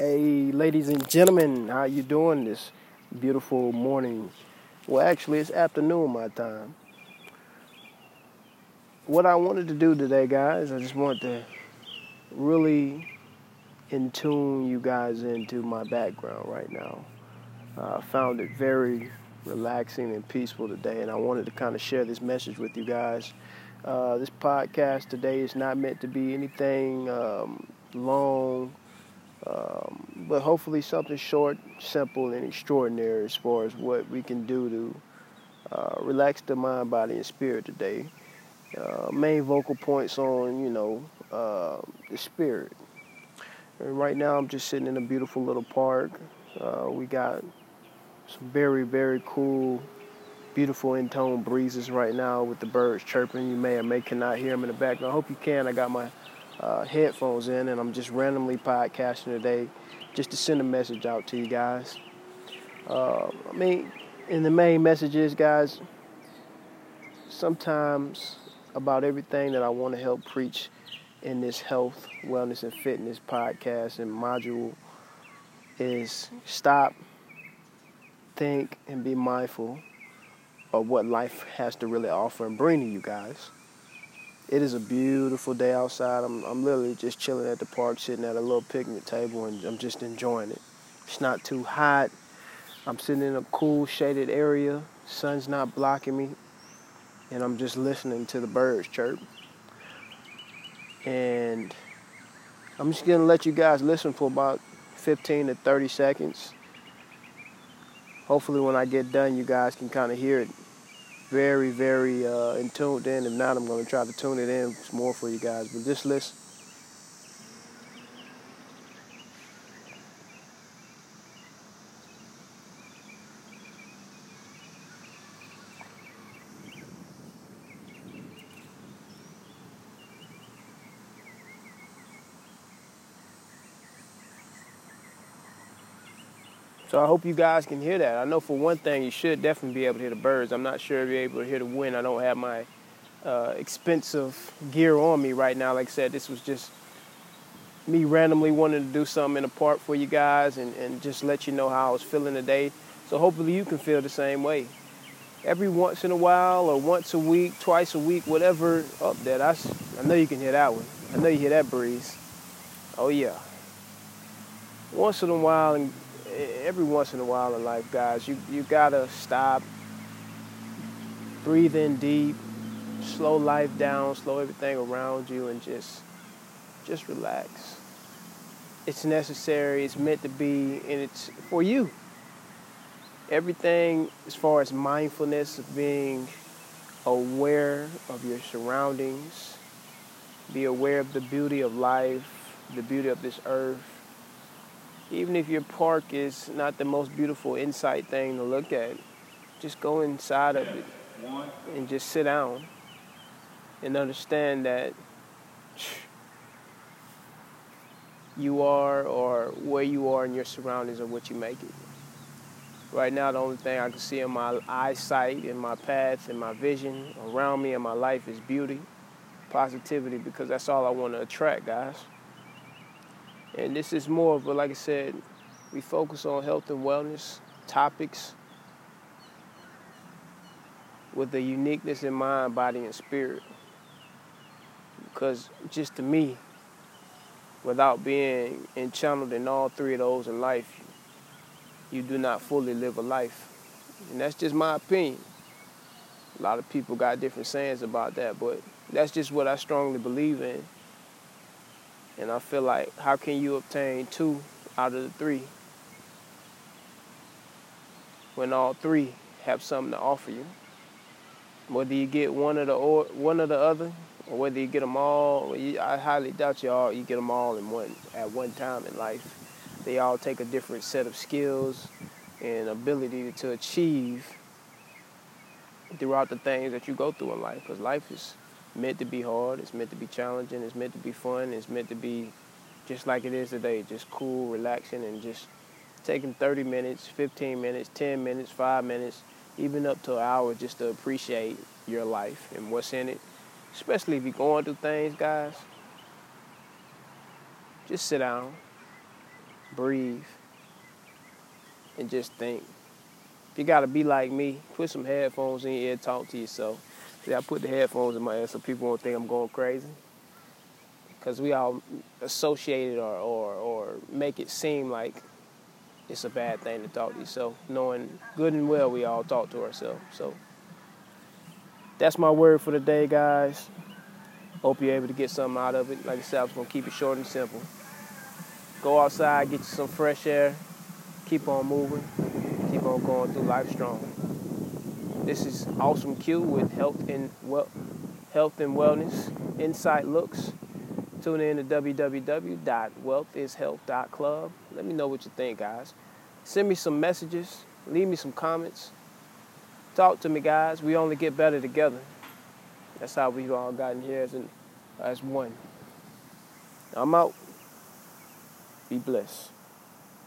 Hey, ladies and gentlemen, how you doing this beautiful morning? Well, actually, it's afternoon my time. What I wanted to do today, guys, I just want to really in tune you guys into my background right now. I uh, found it very relaxing and peaceful today, and I wanted to kind of share this message with you guys. Uh, this podcast today is not meant to be anything um, long, um, but hopefully something short, simple, and extraordinary as far as what we can do to uh, relax the mind, body, and spirit today. Uh, main vocal points on, you know, uh, the spirit. And right now, I'm just sitting in a beautiful little park. Uh, we got some very, very cool, beautiful in-tone breezes right now with the birds chirping. You may or may cannot hear them in the background. I hope you can. I got my uh, headphones in and I'm just randomly podcasting today just to send a message out to you guys. Uh, I mean, in the main message is, guys, sometimes about everything that I want to help preach in this health, wellness, and fitness podcast and module is stop think and be mindful of what life has to really offer and bring to you guys. It is a beautiful day outside. I'm, I'm literally just chilling at the park, sitting at a little picnic table, and I'm just enjoying it. It's not too hot. I'm sitting in a cool, shaded area. Sun's not blocking me, and I'm just listening to the birds chirp. And I'm just gonna let you guys listen for about 15 to 30 seconds hopefully when I get done, you guys can kind of hear it very, very uh, in tuned in. If not, I'm going to try to tune it in more for you guys. But just listen. So I hope you guys can hear that. I know for one thing, you should definitely be able to hear the birds. I'm not sure if you're able to hear the wind. I don't have my uh, expensive gear on me right now. Like I said, this was just me randomly wanting to do something in the park for you guys and, and just let you know how I was feeling today. So hopefully you can feel the same way. Every once in a while or once a week, twice a week, whatever up there. That's, I know you can hear that one. I know you hear that breeze. Oh yeah. Once in a while and every once in a while in life, guys, you, you gotta stop, breathe in deep, slow life down, slow everything around you, and just just relax. It's necessary, it's meant to be, and it's for you. Everything as far as mindfulness of being aware of your surroundings, be aware of the beauty of life, the beauty of this earth, even if your park is not the most beautiful inside thing to look at, just go inside of it and just sit down and understand that you are or where you are in your surroundings are what you make it. Right now, the only thing I can see in my eyesight, in my path, in my vision around me in my life is beauty, positivity, because that's all I want to attract, guys. And this is more of a, like I said, we focus on health and wellness topics with the uniqueness in mind, body, and spirit. Because just to me, without being enchanneled in all three of those in life, you do not fully live a life. And that's just my opinion. A lot of people got different sayings about that, but that's just what I strongly believe in. And I feel like how can you obtain two out of the three when all three have something to offer you? Whether you get one of the or one or the other, or whether you get them all, I highly doubt you all you get them all in one at one time in life. They all take a different set of skills and ability to achieve throughout the things that you go through in life. Because life is meant to be hard. It's meant to be challenging. It's meant to be fun. It's meant to be just like it is today, just cool, relaxing, and just taking 30 minutes, 15 minutes, 10 minutes, five minutes, even up to an hour just to appreciate your life and what's in it. Especially if you're going through things, guys. Just sit down. breathe, and just think. If you gotta be like me, put some headphones in your ear, talk to yourself. See, I put the headphones in my ear so people won't think I'm going crazy. Because we all associate it or, or, or make it seem like it's a bad thing to talk to yourself, knowing good and well we all talk to ourselves. So that's my word for the day, guys. Hope you're able to get something out of it. Like I said, I was gonna keep it short and simple. Go outside, get you some fresh air, keep on moving, keep on going through life strong. This is Awesome Q with Health and well, Health and Wellness Insight Looks. Tune in to www.wealthishealth.club. Let me know what you think, guys. Send me some messages, leave me some comments. Talk to me, guys. We only get better together. That's how we've all gotten here as, an, as one. I'm out. Be blessed.